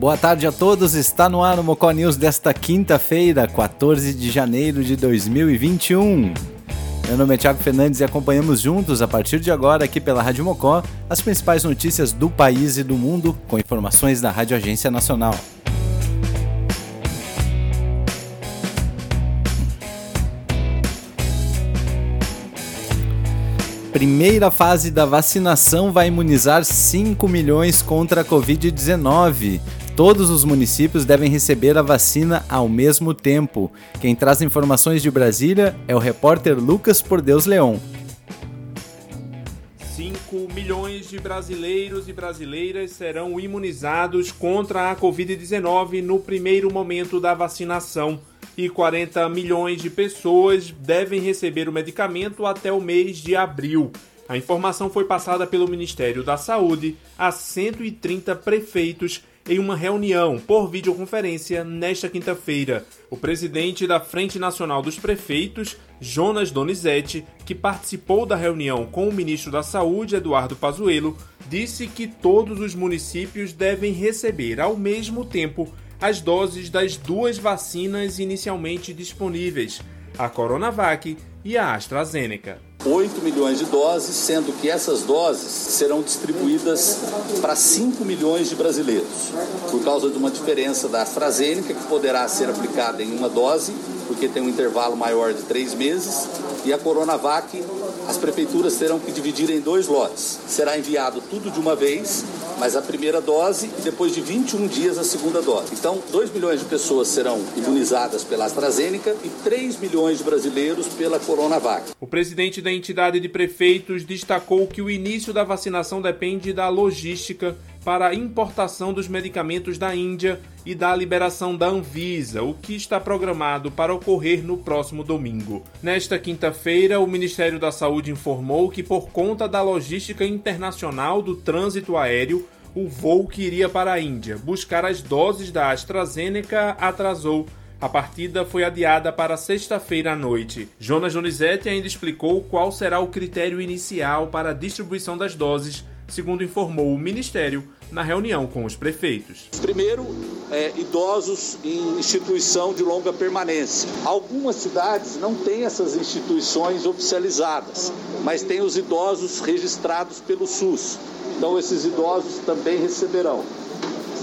Boa tarde a todos, está no ar o Mocó News desta quinta-feira, 14 de janeiro de 2021. Meu nome é Thiago Fernandes e acompanhamos juntos, a partir de agora, aqui pela Rádio Mocó, as principais notícias do país e do mundo, com informações da Rádio Agência Nacional. Primeira fase da vacinação vai imunizar 5 milhões contra a Covid-19. Todos os municípios devem receber a vacina ao mesmo tempo. Quem traz informações de Brasília é o repórter Lucas Por Deus Leão. 5 milhões de brasileiros e brasileiras serão imunizados contra a Covid-19 no primeiro momento da vacinação e 40 milhões de pessoas devem receber o medicamento até o mês de abril. A informação foi passada pelo Ministério da Saúde a 130 prefeitos em uma reunião por videoconferência nesta quinta-feira. O presidente da Frente Nacional dos Prefeitos, Jonas Donizete, que participou da reunião com o ministro da Saúde, Eduardo Pazuello, disse que todos os municípios devem receber ao mesmo tempo as doses das duas vacinas inicialmente disponíveis, a Coronavac e a AstraZeneca. 8 milhões de doses, sendo que essas doses serão distribuídas para 5 milhões de brasileiros, por causa de uma diferença da AstraZeneca, que poderá ser aplicada em uma dose, porque tem um intervalo maior de três meses, e a Coronavac, as prefeituras terão que dividir em dois lotes. Será enviado tudo de uma vez mas a primeira dose e depois de 21 dias a segunda dose. Então, 2 milhões de pessoas serão imunizadas pela AstraZeneca e 3 milhões de brasileiros pela Coronavac. O presidente da entidade de prefeitos destacou que o início da vacinação depende da logística para a importação dos medicamentos da Índia e da liberação da Anvisa, o que está programado para ocorrer no próximo domingo. Nesta quinta-feira, o Ministério da Saúde informou que, por conta da logística internacional do trânsito aéreo, o voo que iria para a Índia buscar as doses da AstraZeneca atrasou. A partida foi adiada para sexta-feira à noite. Jonas Donizete ainda explicou qual será o critério inicial para a distribuição das doses segundo informou o Ministério na reunião com os prefeitos. Primeiro, é, idosos em instituição de longa permanência. Algumas cidades não têm essas instituições oficializadas, mas têm os idosos registrados pelo SUS. Então, esses idosos também receberão.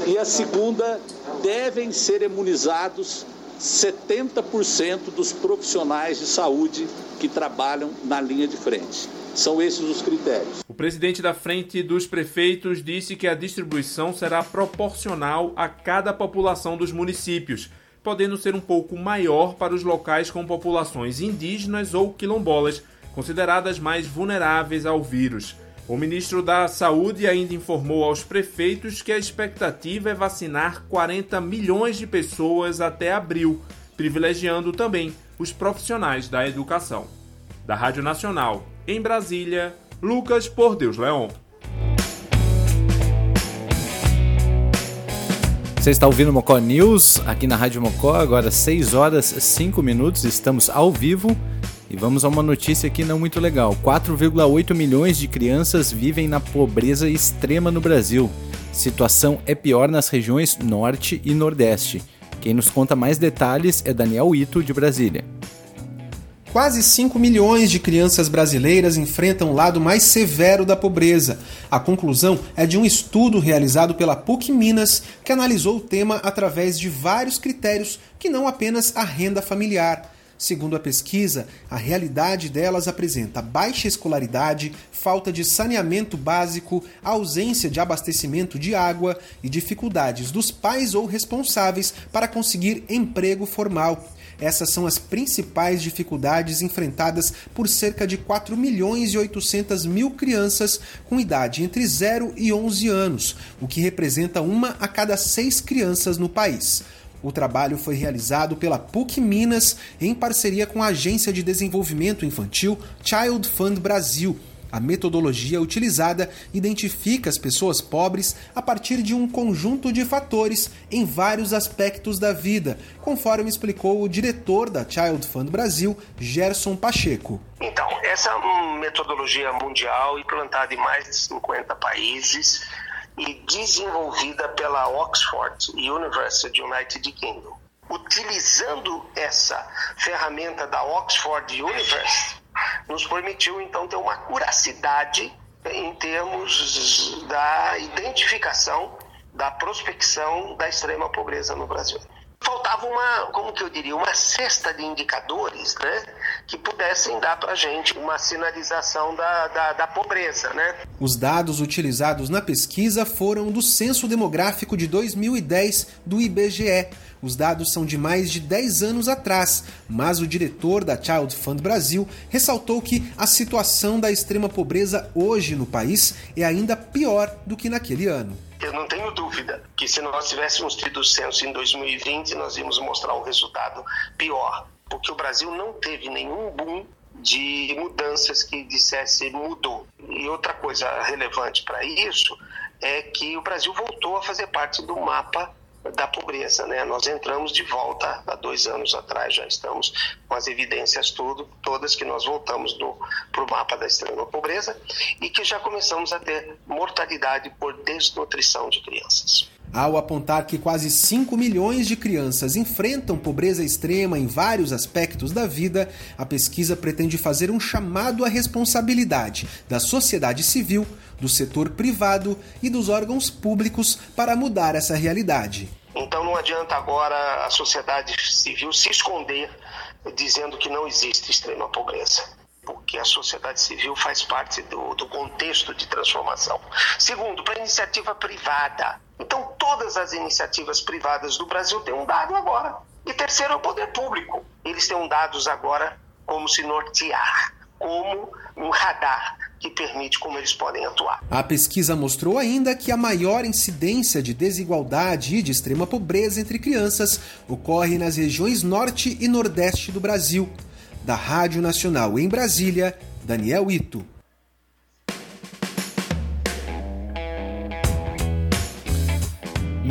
E a segunda, devem ser imunizados 70% dos profissionais de saúde que trabalham na linha de frente. São esses os critérios. O presidente da Frente dos Prefeitos disse que a distribuição será proporcional a cada população dos municípios, podendo ser um pouco maior para os locais com populações indígenas ou quilombolas, consideradas mais vulneráveis ao vírus. O ministro da Saúde ainda informou aos prefeitos que a expectativa é vacinar 40 milhões de pessoas até abril, privilegiando também os profissionais da educação. Da Rádio Nacional, em Brasília, Lucas Por Deus Leon. Você está ouvindo Mocó News aqui na Rádio Mocó, agora 6 horas 5 minutos, estamos ao vivo e vamos a uma notícia aqui não muito legal. 4,8 milhões de crianças vivem na pobreza extrema no Brasil. Situação é pior nas regiões Norte e Nordeste. Quem nos conta mais detalhes é Daniel Ito, de Brasília. Quase 5 milhões de crianças brasileiras enfrentam o lado mais severo da pobreza. A conclusão é de um estudo realizado pela PUC Minas, que analisou o tema através de vários critérios que não apenas a renda familiar. Segundo a pesquisa, a realidade delas apresenta baixa escolaridade, falta de saneamento básico, ausência de abastecimento de água e dificuldades dos pais ou responsáveis para conseguir emprego formal. Essas são as principais dificuldades enfrentadas por cerca de 4 milhões e 800 mil crianças com idade entre 0 e 11 anos, o que representa uma a cada seis crianças no país. O trabalho foi realizado pela PUC Minas em parceria com a Agência de Desenvolvimento Infantil Child Fund Brasil a metodologia utilizada identifica as pessoas pobres a partir de um conjunto de fatores em vários aspectos da vida, conforme explicou o diretor da Child Fund Brasil, Gerson Pacheco. Então, essa metodologia mundial implantada em mais de 50 países e desenvolvida pela Oxford University United Kingdom. Utilizando essa ferramenta da Oxford University, nos permitiu então ter uma curacidade em termos da identificação, da prospecção da extrema pobreza no Brasil faltava uma, como que eu diria, uma cesta de indicadores, né, que pudessem dar para a gente uma sinalização da, da, da, pobreza, né. Os dados utilizados na pesquisa foram do Censo Demográfico de 2010 do IBGE. Os dados são de mais de 10 anos atrás, mas o diretor da Child Fund Brasil ressaltou que a situação da extrema pobreza hoje no país é ainda pior do que naquele ano. Eu não tenho dúvida que se nós tivéssemos tido o censo em 2020, nós íamos mostrar um resultado pior, porque o Brasil não teve nenhum boom de mudanças que dissesse mudou. E outra coisa relevante para isso é que o Brasil voltou a fazer parte do mapa da pobreza. Né? Nós entramos de volta há dois anos atrás, já estamos com as evidências tudo, todas que nós voltamos para o mapa da extrema pobreza e que já começamos a ter mortalidade por desnutrição de crianças. Ao apontar que quase 5 milhões de crianças enfrentam pobreza extrema em vários aspectos da vida, a pesquisa pretende fazer um chamado à responsabilidade da sociedade civil, do setor privado e dos órgãos públicos para mudar essa realidade. Então não adianta agora a sociedade civil se esconder dizendo que não existe extrema pobreza porque a sociedade civil faz parte do, do contexto de transformação. Segundo, para iniciativa privada. Então, todas as iniciativas privadas do Brasil têm um dado agora. E terceiro, é o poder público. Eles têm dados agora como se nortear, como um radar que permite como eles podem atuar. A pesquisa mostrou ainda que a maior incidência de desigualdade e de extrema pobreza entre crianças ocorre nas regiões norte e nordeste do Brasil. Da Rádio Nacional em Brasília, Daniel Ito.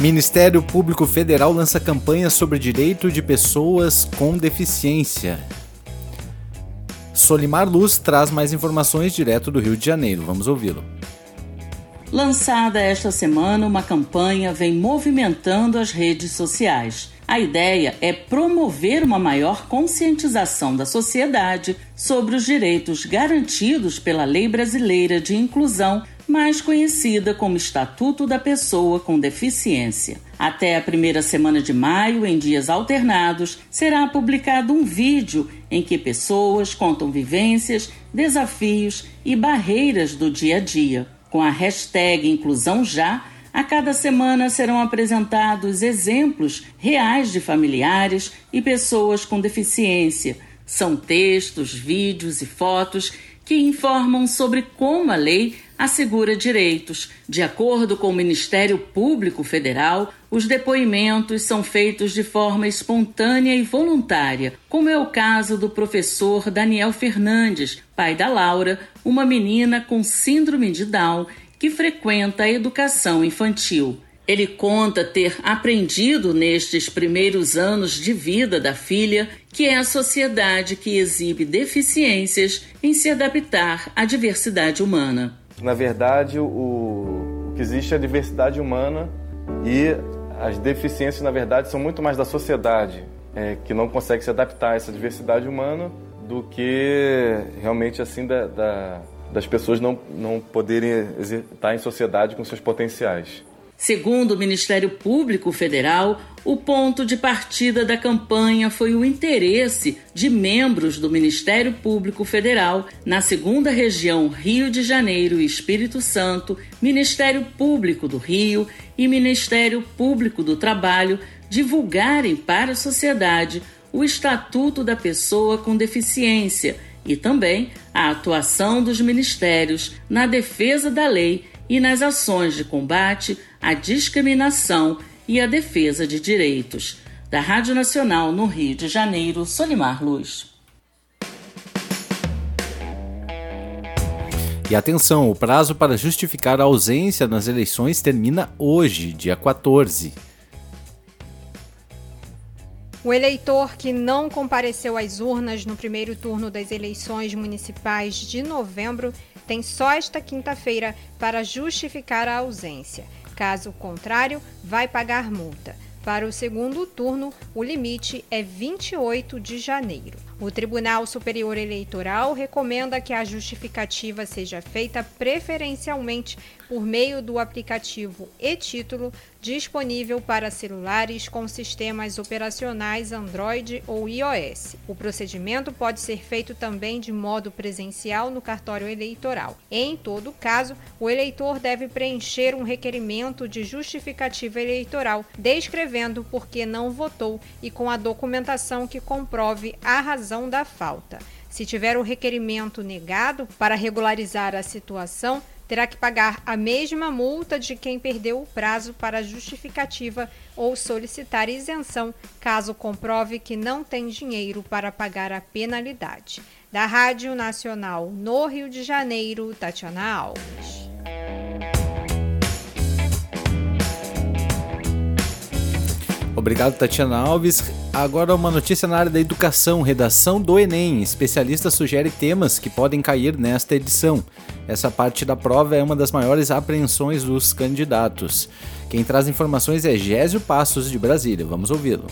Ministério Público Federal lança campanha sobre direito de pessoas com deficiência. Solimar Luz traz mais informações direto do Rio de Janeiro. Vamos ouvi-lo. Lançada esta semana, uma campanha vem movimentando as redes sociais. A ideia é promover uma maior conscientização da sociedade sobre os direitos garantidos pela Lei Brasileira de Inclusão mais conhecida como Estatuto da Pessoa com Deficiência. Até a primeira semana de maio, em dias alternados, será publicado um vídeo em que pessoas contam vivências, desafios e barreiras do dia a dia. Com a hashtag Inclusão Já, a cada semana serão apresentados exemplos reais de familiares e pessoas com deficiência. São textos, vídeos e fotos que informam sobre como a lei assegura direitos. De acordo com o Ministério Público Federal, os depoimentos são feitos de forma espontânea e voluntária, como é o caso do professor Daniel Fernandes, pai da Laura, uma menina com síndrome de Down que frequenta a educação infantil. Ele conta ter aprendido nestes primeiros anos de vida da filha que é a sociedade que exibe deficiências em se adaptar à diversidade humana. Na verdade, o, o que existe é a diversidade humana e as deficiências, na verdade, são muito mais da sociedade, é, que não consegue se adaptar a essa diversidade humana do que realmente assim da, da, das pessoas não, não poderem estar em sociedade com seus potenciais. Segundo o Ministério Público Federal, o ponto de partida da campanha foi o interesse de membros do Ministério Público Federal na segunda região Rio de Janeiro e Espírito Santo, Ministério Público do Rio e Ministério Público do Trabalho divulgarem para a sociedade o Estatuto da Pessoa com Deficiência e também a atuação dos ministérios na defesa da lei e nas ações de combate à discriminação e à defesa de direitos. Da Rádio Nacional no Rio de Janeiro, Solimar Luz. E atenção, o prazo para justificar a ausência nas eleições termina hoje, dia 14. O eleitor que não compareceu às urnas no primeiro turno das eleições municipais de novembro tem só esta quinta-feira para justificar a ausência. Caso contrário, vai pagar multa. Para o segundo turno, o limite é 28 de janeiro. O Tribunal Superior Eleitoral recomenda que a justificativa seja feita preferencialmente por meio do aplicativo e-Título disponível para celulares com sistemas operacionais Android ou iOS. O procedimento pode ser feito também de modo presencial no cartório eleitoral. Em todo caso, o eleitor deve preencher um requerimento de justificativa eleitoral, descrevendo por que não votou e com a documentação que comprove a razão da falta. Se tiver o requerimento negado para regularizar a situação, terá que pagar a mesma multa de quem perdeu o prazo para justificativa ou solicitar isenção, caso comprove que não tem dinheiro para pagar a penalidade. Da Rádio Nacional no Rio de Janeiro, Tatiana Alves. Obrigado, Tatiana Alves. Agora uma notícia na área da educação, redação do Enem. Especialista sugere temas que podem cair nesta edição. Essa parte da prova é uma das maiores apreensões dos candidatos. Quem traz informações é Gésio Passos, de Brasília. Vamos ouvi-lo.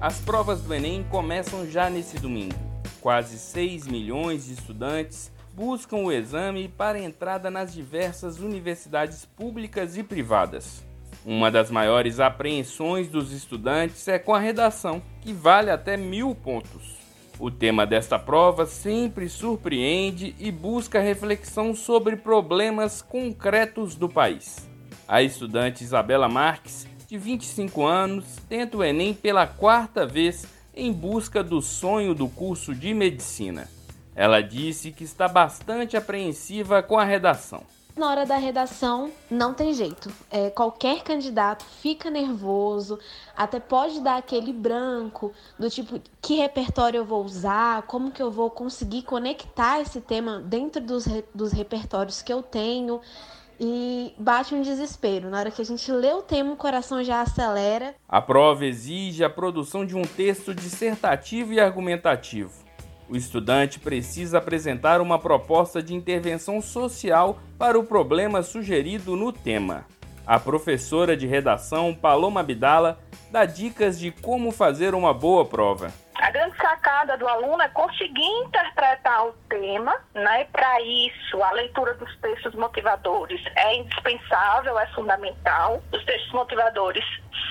As provas do Enem começam já nesse domingo. Quase 6 milhões de estudantes buscam o exame para entrada nas diversas universidades públicas e privadas. Uma das maiores apreensões dos estudantes é com a redação, que vale até mil pontos. O tema desta prova sempre surpreende e busca reflexão sobre problemas concretos do país. A estudante Isabela Marques, de 25 anos, tenta o Enem pela quarta vez em busca do sonho do curso de medicina. Ela disse que está bastante apreensiva com a redação. Na hora da redação, não tem jeito. É, qualquer candidato fica nervoso, até pode dar aquele branco do tipo: que repertório eu vou usar, como que eu vou conseguir conectar esse tema dentro dos, dos repertórios que eu tenho. E bate um desespero. Na hora que a gente lê o tema, o coração já acelera. A prova exige a produção de um texto dissertativo e argumentativo o estudante precisa apresentar uma proposta de intervenção social para o problema sugerido no tema. A professora de redação Paloma Abdala dá dicas de como fazer uma boa prova. A grande sacada do aluno é conseguir interpretar o tema, né? Para isso, a leitura dos textos motivadores é indispensável, é fundamental. Os textos motivadores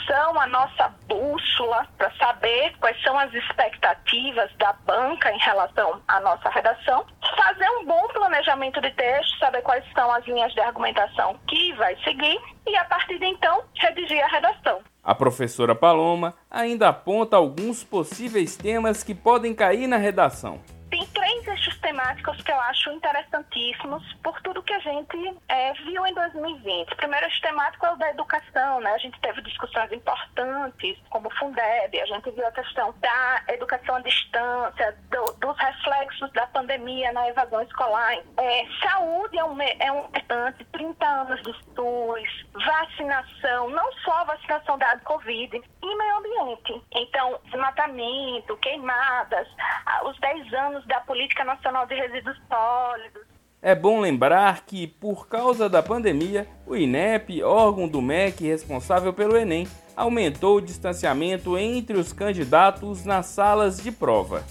são a nossa bússola para saber quais são as expectativas da banca em relação à nossa redação. Fazer um bom planejamento de texto, saber quais são as linhas de argumentação que vai seguir e, a partir de então, redigir a redação. A professora Paloma ainda aponta alguns possíveis temas que podem cair na redação tem três temáticos que eu acho interessantíssimos por tudo que a gente é, viu em 2020. O primeiro eixo temático é o da educação, né? A gente teve discussões importantes, como o Fundeb, a gente viu a questão da educação à distância, do, dos reflexos da pandemia na evasão escolar. É, saúde é um, é um importante, 30 anos de SUS, vacinação, não só vacinação da Covid, e meio ambiente. Então, desmatamento, queimadas, os 10 anos da Política Nacional de Resíduos Sólidos. É bom lembrar que, por causa da pandemia, o INEP, órgão do MEC responsável pelo Enem, aumentou o distanciamento entre os candidatos nas salas de prova.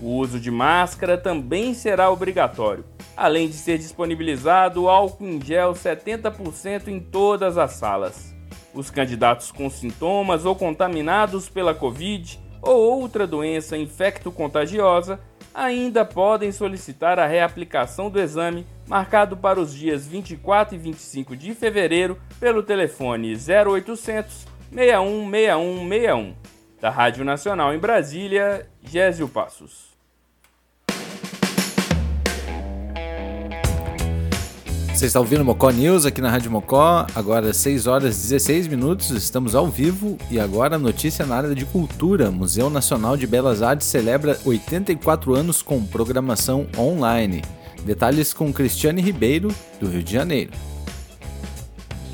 O uso de máscara também será obrigatório, além de ser disponibilizado álcool em gel 70% em todas as salas. Os candidatos com sintomas ou contaminados pela Covid ou outra doença infecto-contagiosa ainda podem solicitar a reaplicação do exame marcado para os dias 24 e 25 de fevereiro pelo telefone 0800 616161. Da Rádio Nacional em Brasília, Gésio Passos. Você está ouvindo Mocó News aqui na Rádio Mocó, agora 6 horas e 16 minutos, estamos ao vivo e agora notícia na área de cultura. Museu Nacional de Belas Artes celebra 84 anos com programação online. Detalhes com Cristiane Ribeiro, do Rio de Janeiro.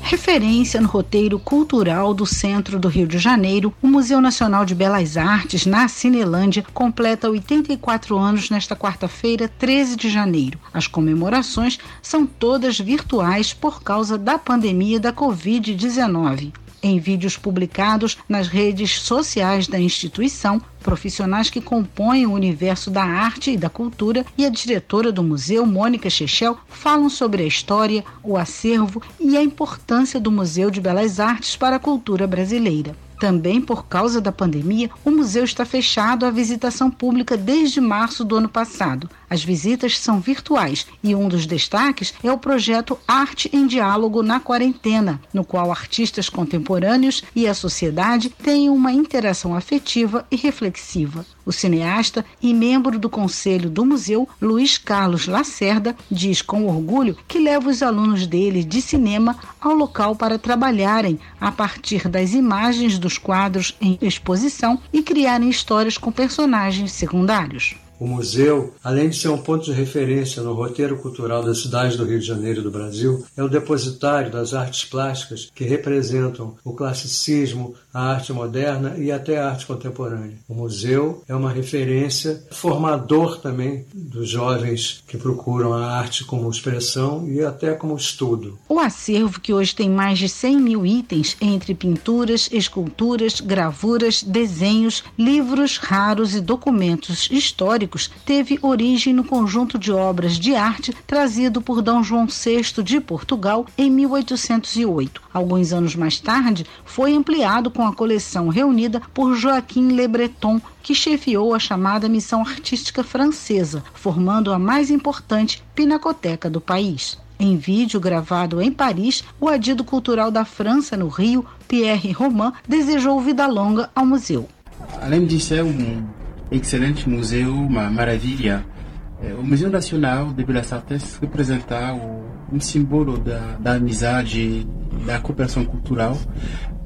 Referência no roteiro cultural do centro do Rio de Janeiro, o Museu Nacional de Belas Artes, na Cinelândia, completa 84 anos nesta quarta-feira, 13 de janeiro. As comemorações são todas virtuais por causa da pandemia da Covid-19. Em vídeos publicados nas redes sociais da instituição, profissionais que compõem o universo da arte e da cultura e a diretora do museu, Mônica Chechel, falam sobre a história, o acervo e a importância do Museu de Belas Artes para a cultura brasileira. Também por causa da pandemia, o museu está fechado à visitação pública desde março do ano passado. As visitas são virtuais e um dos destaques é o projeto Arte em Diálogo na Quarentena, no qual artistas contemporâneos e a sociedade têm uma interação afetiva e reflexiva. O cineasta e membro do conselho do museu, Luiz Carlos Lacerda, diz com orgulho que leva os alunos dele de cinema ao local para trabalharem a partir das imagens dos quadros em exposição e criarem histórias com personagens secundários. O museu, além de ser um ponto de referência no roteiro cultural da cidade do Rio de Janeiro e do Brasil, é o depositário das artes plásticas que representam o classicismo, a arte moderna e até a arte contemporânea. O museu é uma referência formador também dos jovens que procuram a arte como expressão e até como estudo. O acervo, que hoje tem mais de 100 mil itens, entre pinturas, esculturas, gravuras, desenhos, livros raros e documentos históricos, teve origem no conjunto de obras de arte trazido por D. João VI de Portugal em 1808. Alguns anos mais tarde, foi ampliado com a coleção reunida por Joaquim Le Breton, que chefiou a chamada Missão Artística Francesa, formando a mais importante pinacoteca do país. Em vídeo gravado em Paris, o adido cultural da França no Rio, Pierre Roman, desejou vida longa ao museu. Além de ser um excelente museu, uma maravilha, é, o Museu Nacional de Belas Artes representa um símbolo da, da amizade, da cooperação cultural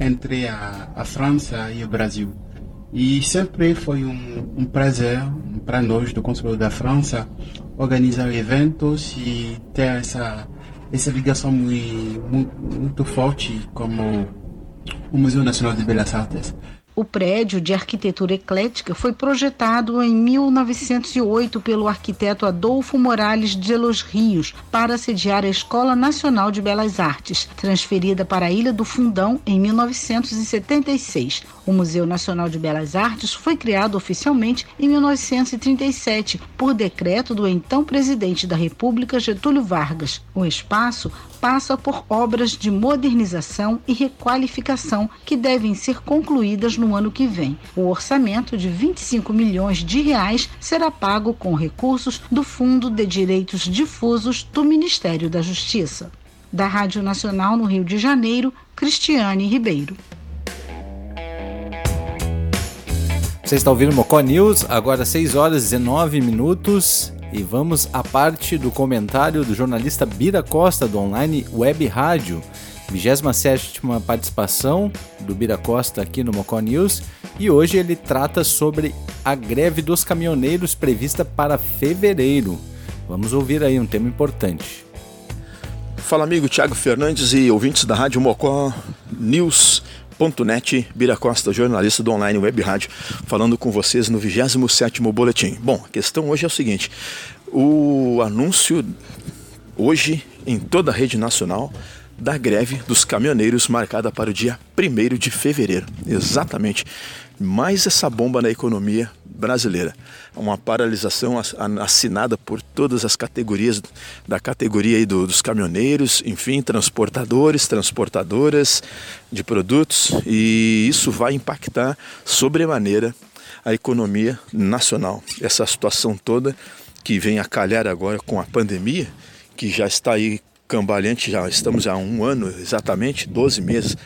entre a, a França e o Brasil. E sempre foi um, um prazer para nós do Consulado da França organizar eventos e ter essa, essa ligação muito, muito, forte como o Museu Nacional de Belas Artes. O prédio de arquitetura eclética foi projetado em 1908 pelo arquiteto Adolfo Morales de Los Rios para sediar a Escola Nacional de Belas Artes, transferida para a Ilha do Fundão em 1976. O Museu Nacional de Belas Artes foi criado oficialmente em 1937 por decreto do então presidente da República Getúlio Vargas. O espaço passa por obras de modernização e requalificação que devem ser concluídas no ano que vem. O orçamento de 25 milhões de reais será pago com recursos do Fundo de Direitos Difusos do Ministério da Justiça. Da Rádio Nacional no Rio de Janeiro, Cristiane Ribeiro. Você está ouvindo Mocó News, agora 6 horas e 19 minutos. E vamos à parte do comentário do jornalista Bira Costa, do online Web Rádio. 27 participação do Bira Costa aqui no Mocó News. E hoje ele trata sobre a greve dos caminhoneiros prevista para fevereiro. Vamos ouvir aí um tema importante. Fala amigo Thiago Fernandes e ouvintes da Rádio Mocó News. Net, Bira Costa, jornalista do Online Web Rádio, falando com vocês no 27º Boletim. Bom, a questão hoje é o seguinte, o anúncio hoje em toda a rede nacional da greve dos caminhoneiros marcada para o dia 1 de fevereiro. Exatamente. Mais essa bomba na economia brasileira. Uma paralisação assinada por todas as categorias da categoria do, dos caminhoneiros, enfim, transportadores, transportadoras de produtos, e isso vai impactar sobremaneira a economia nacional. Essa situação toda que vem a calhar agora com a pandemia, que já está aí cambaleante, já estamos há um ano exatamente, 12 meses,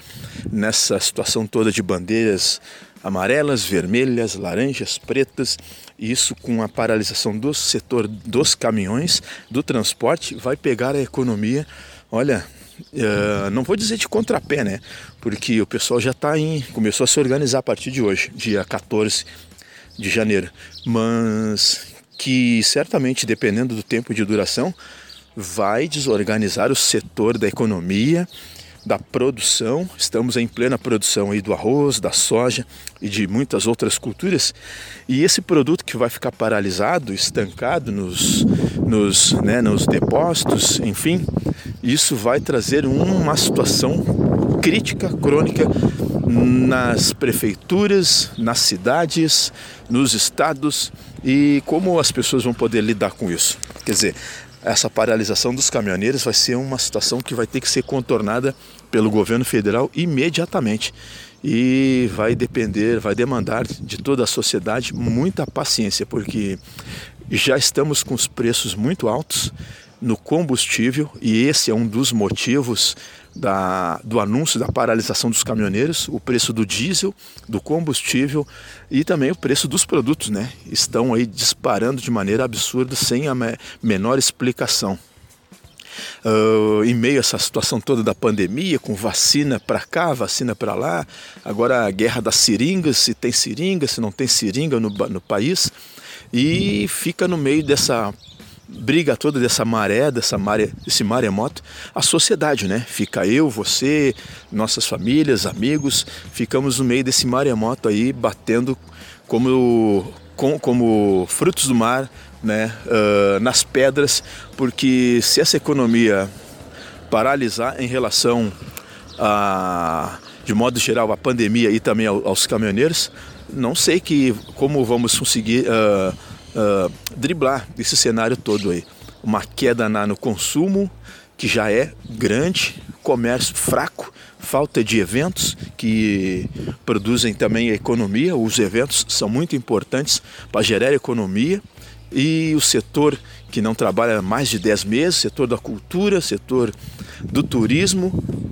nessa situação toda de bandeiras amarelas, vermelhas, laranjas, pretas, e isso com a paralisação do setor dos caminhões, do transporte, vai pegar a economia, olha, Uh, não vou dizer de contrapé, né? Porque o pessoal já está em. começou a se organizar a partir de hoje, dia 14 de janeiro. Mas que certamente, dependendo do tempo de duração, vai desorganizar o setor da economia, da produção, estamos em plena produção aí do arroz, da soja e de muitas outras culturas, e esse produto que vai ficar paralisado, estancado nos, nos, né, nos depósitos, enfim, isso vai trazer uma situação crítica, crônica nas prefeituras, nas cidades, nos estados. E como as pessoas vão poder lidar com isso. Quer dizer, essa paralisação dos caminhoneiros vai ser uma situação que vai ter que ser contornada pelo governo federal imediatamente. E vai depender, vai demandar de toda a sociedade muita paciência, porque já estamos com os preços muito altos no combustível e esse é um dos motivos da, do anúncio da paralisação dos caminhoneiros, o preço do diesel, do combustível e também o preço dos produtos, né? Estão aí disparando de maneira absurda, sem a me menor explicação. Uh, em meio a essa situação toda da pandemia, com vacina para cá, vacina para lá, agora a guerra das seringas, se tem seringa, se não tem seringa no, no país, e fica no meio dessa briga toda dessa maré, dessa maré, desse maremoto, a sociedade, né? Fica eu, você, nossas famílias, amigos, ficamos no meio desse maremoto aí, batendo como, com, como frutos do mar, né? Uh, nas pedras, porque se essa economia paralisar em relação a, de modo geral, a pandemia e também aos caminhoneiros, não sei que como vamos conseguir uh, uh, driblar esse cenário todo aí. Uma queda na, no consumo, que já é grande, comércio fraco, falta de eventos que produzem também a economia. Os eventos são muito importantes para gerar economia e o setor que não trabalha mais de 10 meses, setor da cultura, setor do turismo.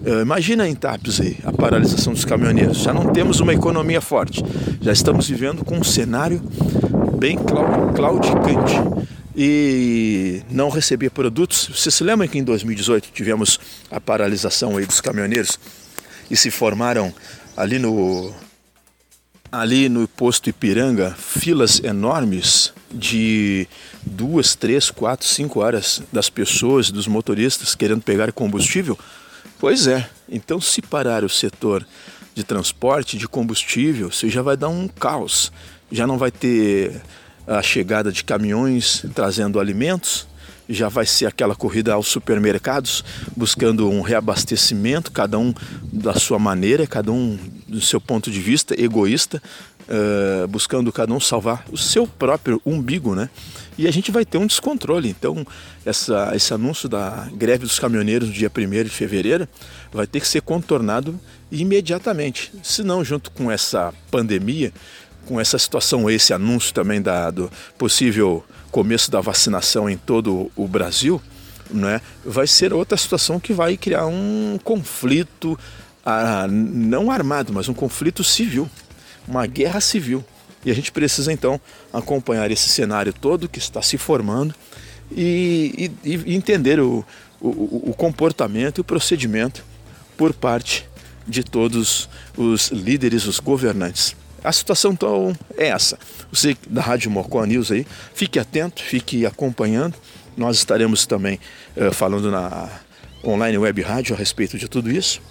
Uh, imagina em Tapes aí, a paralisação dos caminhoneiros. Já não temos uma economia forte, já estamos vivendo com um cenário bem claudicante e não recebia produtos. Você se lembra que em 2018 tivemos a paralisação aí dos caminhoneiros e se formaram ali no ali no posto Ipiranga filas enormes de duas, três, quatro, cinco horas das pessoas, dos motoristas querendo pegar combustível? Pois é. Então se parar o setor de transporte de combustível, você já vai dar um caos já não vai ter a chegada de caminhões trazendo alimentos, já vai ser aquela corrida aos supermercados buscando um reabastecimento, cada um da sua maneira, cada um do seu ponto de vista egoísta, uh, buscando cada um salvar o seu próprio umbigo, né? E a gente vai ter um descontrole. Então, essa, esse anúncio da greve dos caminhoneiros no dia 1 de fevereiro vai ter que ser contornado imediatamente. Se não, junto com essa pandemia, com essa situação, esse anúncio também da, do possível começo da vacinação em todo o Brasil, né, vai ser outra situação que vai criar um conflito, ah, não armado, mas um conflito civil, uma guerra civil. E a gente precisa então acompanhar esse cenário todo que está se formando e, e, e entender o, o, o comportamento e o procedimento por parte de todos os líderes, os governantes. A situação então é essa. Você da Rádio Mocó News aí, fique atento, fique acompanhando. Nós estaremos também uh, falando na online web rádio a respeito de tudo isso.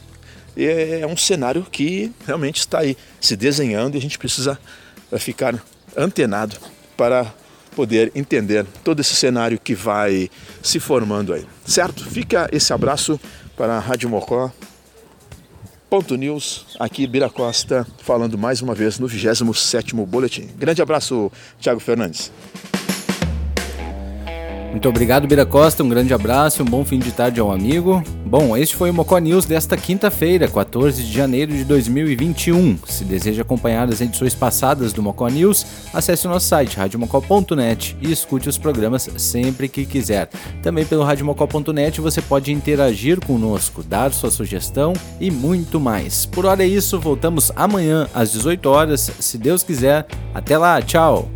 E é um cenário que realmente está aí se desenhando e a gente precisa uh, ficar antenado para poder entender todo esse cenário que vai se formando aí. Certo? Fica esse abraço para a Rádio Mocó Ponto News, aqui Bira Costa, falando mais uma vez no 27º Boletim. Grande abraço, Thiago Fernandes. Muito obrigado, Bira Costa. Um grande abraço, um bom fim de tarde ao amigo. Bom, este foi o Mocó News desta quinta-feira, 14 de janeiro de 2021. Se deseja acompanhar as edições passadas do Mocó News, acesse o nosso site radiomocó.net e escute os programas sempre que quiser. Também pelo radiomocó.net você pode interagir conosco, dar sua sugestão e muito mais. Por hora é isso, voltamos amanhã às 18 horas, se Deus quiser. Até lá, tchau!